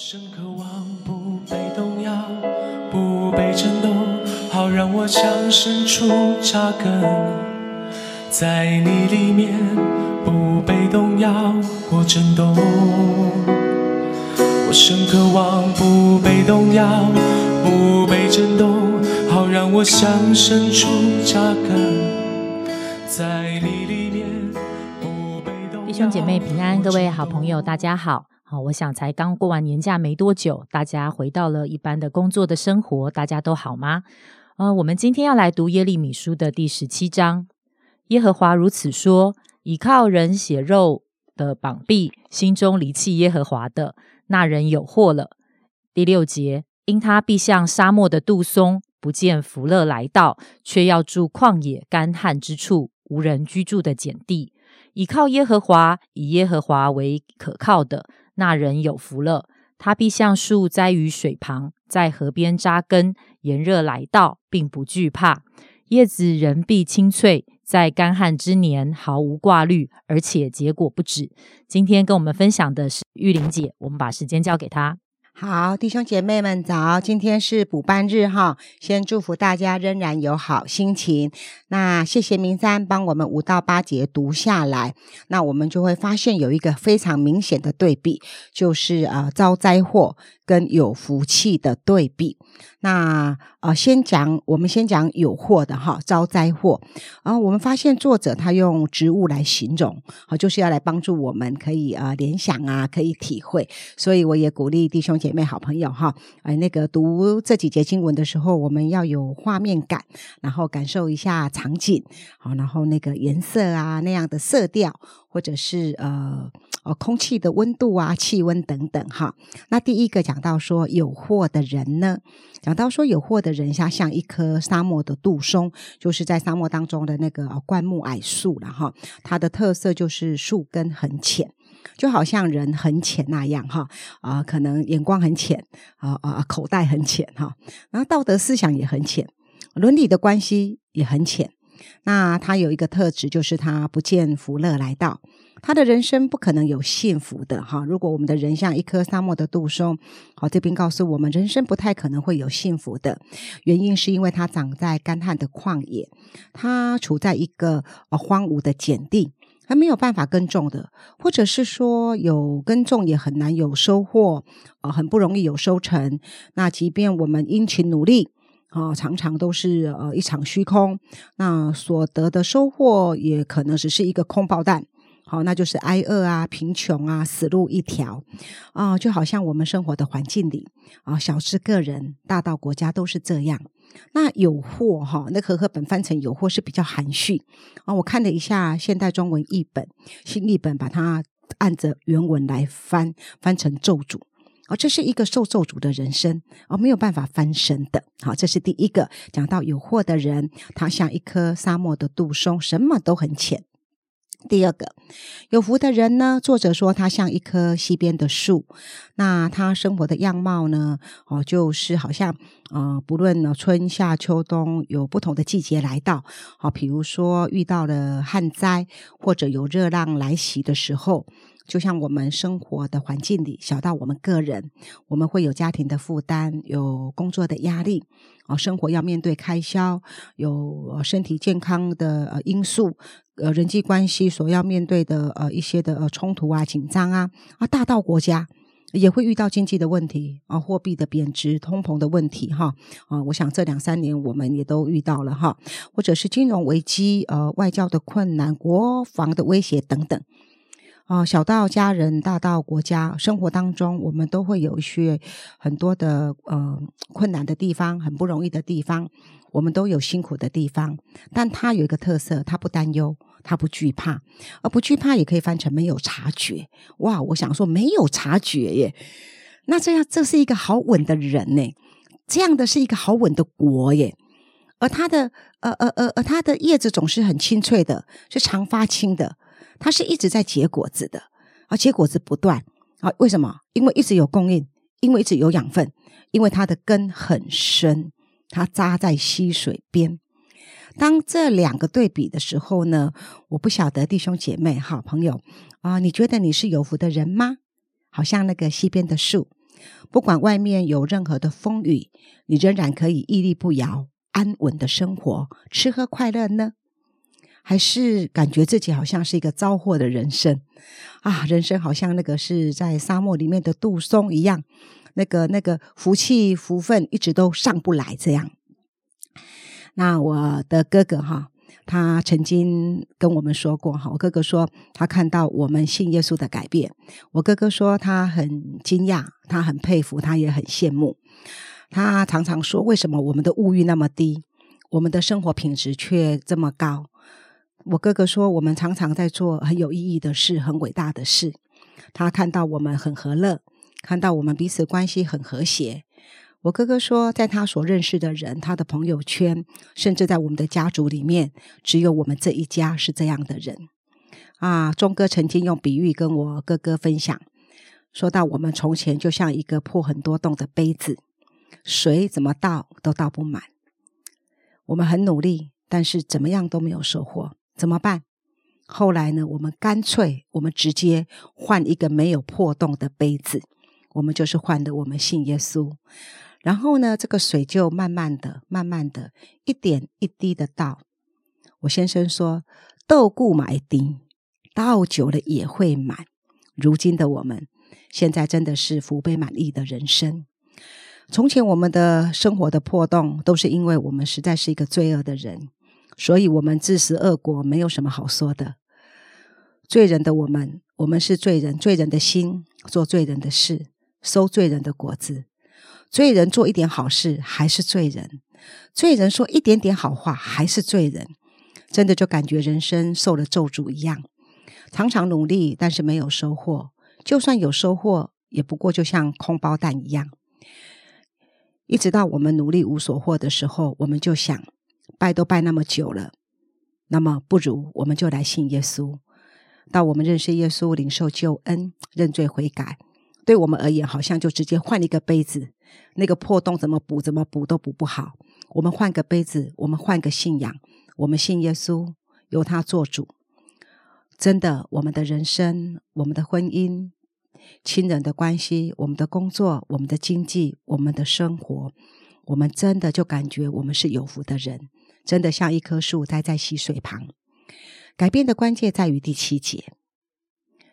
深渴望不被动摇，不被震动，好让我强伸出扎根在你里面，不被动摇或震动。我深渴望不被动摇，不被震动，好让我强伸出扎根在你里面，不被动摇。弟兄姐妹平安，各位好朋友，大家好。好，我想才刚过完年假没多久，大家回到了一般的工作的生活，大家都好吗？呃，我们今天要来读耶利米书的第十七章。耶和华如此说：倚靠人血肉的膀臂，心中离弃耶和华的那人有祸了。第六节，因他必像沙漠的杜松，不见福乐来到，却要住旷野干旱之处，无人居住的碱地。倚靠耶和华，以耶和华为可靠的。那人有福了，他必像树栽于水旁，在河边扎根，炎热来到，并不惧怕，叶子仍必清脆，在干旱之年毫无挂虑，而且结果不止。今天跟我们分享的是玉玲姐，我们把时间交给她。好，弟兄姐妹们早！今天是补班日哈，先祝福大家仍然有好心情。那谢谢明山帮我们五到八节读下来，那我们就会发现有一个非常明显的对比，就是呃遭灾祸跟有福气的对比。那呃，先讲我们先讲有祸的哈，遭灾祸。然后我们发现作者他用植物来形容，好，就是要来帮助我们可以呃联想啊，可以体会。所以我也鼓励弟兄姐妹、好朋友哈，哎，那个读这几节经文的时候，我们要有画面感，然后感受一下场景，好，然后那个颜色啊那样的色调，或者是呃。哦，空气的温度啊，气温等等哈。那第一个讲到说有祸的人呢，讲到说有祸的人，像像一棵沙漠的杜松，就是在沙漠当中的那个灌木矮树了哈。它的特色就是树根很浅，就好像人很浅那样哈。啊，可能眼光很浅啊啊，口袋很浅哈。然后道德思想也很浅，伦理的关系也很浅。那他有一个特质，就是他不见福乐来到。他的人生不可能有幸福的哈。如果我们的人像一棵沙漠的杜松，好，这边告诉我们，人生不太可能会有幸福的原因，是因为它长在干旱的旷野，它处在一个呃荒芜的碱地，它没有办法耕种的，或者是说有耕种也很难有收获，呃，很不容易有收成。那即便我们殷勤努力，啊，常常都是呃一场虚空，那所得的收获也可能只是一个空包弹。好，那就是挨饿啊、贫穷啊、死路一条啊，就好像我们生活的环境里啊，小至个人，大到国家都是这样。那有祸哈，那和合本翻成有祸是比较含蓄啊。我看了一下现代中文译本、新译本，把它按着原文来翻，翻成咒诅哦，这是一个受咒诅的人生哦，没有办法翻身的。好，这是第一个讲到有祸的人，他像一棵沙漠的杜松，什么都很浅。第二个有福的人呢？作者说他像一棵溪边的树，那他生活的样貌呢？哦，就是好像呃，不论呢春夏秋冬有不同的季节来到，好，比如说遇到了旱灾或者有热浪来袭的时候。就像我们生活的环境里，小到我们个人，我们会有家庭的负担，有工作的压力，啊，生活要面对开销，有身体健康的呃因素，呃，人际关系所要面对的呃一些的呃冲突啊、紧张啊，啊，大到国家也会遇到经济的问题啊，货币的贬值、通膨的问题哈，啊，我想这两三年我们也都遇到了哈，或者是金融危机、呃，外交的困难、国防的威胁等等。啊，小到家人，大到国家，生活当中，我们都会有一些很多的呃困难的地方，很不容易的地方，我们都有辛苦的地方。但他有一个特色，他不担忧，他不惧怕，而不惧怕也可以翻成没有察觉。哇，我想说没有察觉耶，那这样这是一个好稳的人呢，这样的是一个好稳的国耶。而他的呃呃呃呃，他的叶子总是很清脆的，是常发青的。它是一直在结果子的，而结果子不断啊？为什么？因为一直有供应，因为一直有养分，因为它的根很深，它扎在溪水边。当这两个对比的时候呢，我不晓得弟兄姐妹、好朋友啊，你觉得你是有福的人吗？好像那个溪边的树，不管外面有任何的风雨，你仍然可以屹立不摇、安稳的生活、吃喝快乐呢？还是感觉自己好像是一个糟货的人生啊？人生好像那个是在沙漠里面的杜松一样，那个那个福气福分一直都上不来。这样，那我的哥哥哈，他曾经跟我们说过哈，我哥哥说他看到我们信耶稣的改变，我哥哥说他很惊讶，他很佩服，他也很羡慕。他常常说，为什么我们的物欲那么低，我们的生活品质却这么高？我哥哥说，我们常常在做很有意义的事，很伟大的事。他看到我们很和乐，看到我们彼此关系很和谐。我哥哥说，在他所认识的人，他的朋友圈，甚至在我们的家族里面，只有我们这一家是这样的人。啊，钟哥曾经用比喻跟我哥哥分享，说到我们从前就像一个破很多洞的杯子，水怎么倒都倒不满。我们很努力，但是怎么样都没有收获。怎么办？后来呢？我们干脆，我们直接换一个没有破洞的杯子，我们就是换的我们信耶稣。然后呢，这个水就慢慢的、慢慢的、一点一滴的倒。我先生说：“豆固买丁，倒久了也会满。”如今的我们，现在真的是福杯满溢的人生。从前我们的生活的破洞，都是因为我们实在是一个罪恶的人。所以，我们自食恶果，没有什么好说的。罪人的我们，我们是罪人，罪人的心做罪人的事，收罪人的果子。罪人做一点好事，还是罪人；罪人说一点点好话，还是罪人。真的就感觉人生受了咒诅一样，常常努力，但是没有收获。就算有收获，也不过就像空包蛋一样。一直到我们努力无所获的时候，我们就想。拜都拜那么久了，那么不如我们就来信耶稣。到我们认识耶稣、领受救恩、认罪悔改，对我们而言，好像就直接换了一个杯子，那个破洞怎么补怎么补都补不好。我们换个杯子，我们换个信仰，我们信耶稣，由他做主。真的，我们的人生、我们的婚姻、亲人的关系、我们的工作、我们的经济、我们的生活，我们真的就感觉我们是有福的人。真的像一棵树栽在溪水旁。改变的关键在于第七节：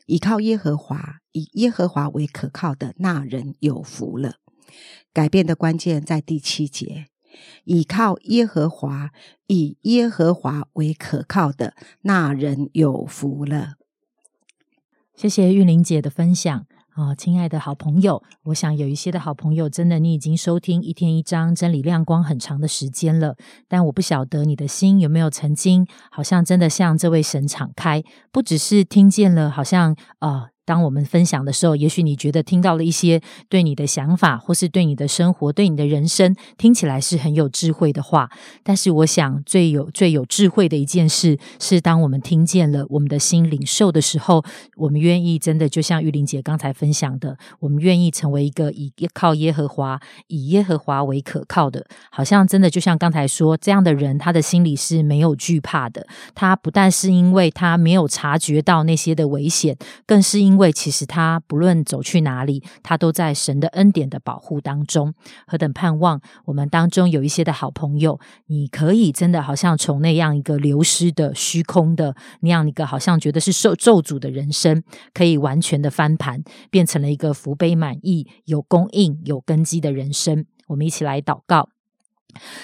依靠耶和华，以耶和华为可靠的那人有福了。改变的关键在第七节：依靠耶和华，以耶和华为可靠的那人有福了。谢谢玉玲姐的分享。啊，亲爱的好朋友，我想有一些的好朋友，真的你已经收听一天一章真理亮光很长的时间了，但我不晓得你的心有没有曾经，好像真的向这位神敞开，不只是听见了，好像啊。当我们分享的时候，也许你觉得听到了一些对你的想法，或是对你的生活、对你的人生听起来是很有智慧的话。但是，我想最有最有智慧的一件事，是当我们听见了我们的心领受的时候，我们愿意真的就像玉玲姐刚才分享的，我们愿意成为一个以靠耶和华、以耶和华为可靠的，好像真的就像刚才说这样的人，他的心里是没有惧怕的。他不但是因为他没有察觉到那些的危险，更是因因为其实他不论走去哪里，他都在神的恩典的保护当中。何等盼望我们当中有一些的好朋友，你可以真的好像从那样一个流失的虚空的那样一个好像觉得是受咒诅的人生，可以完全的翻盘，变成了一个福杯满溢、有供应、有根基的人生。我们一起来祷告，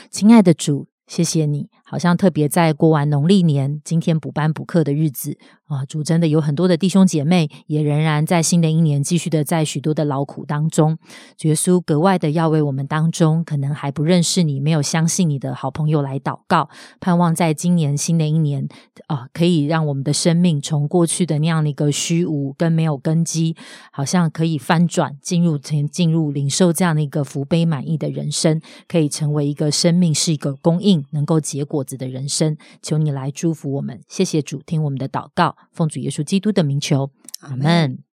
亲爱的主，谢谢你，好像特别在过完农历年，今天补班补课的日子。啊，主真的有很多的弟兄姐妹，也仍然在新的一年继续的在许多的劳苦当中。耶稣格外的要为我们当中可能还不认识你、没有相信你的好朋友来祷告，盼望在今年新的一年啊，可以让我们的生命从过去的那样的一个虚无跟没有根基，好像可以翻转，进入成进入领受这样的一个福杯满意的人生，可以成为一个生命是一个供应能够结果子的人生。求你来祝福我们，谢谢主，听我们的祷告。奉主耶稣基督的名求，阿门。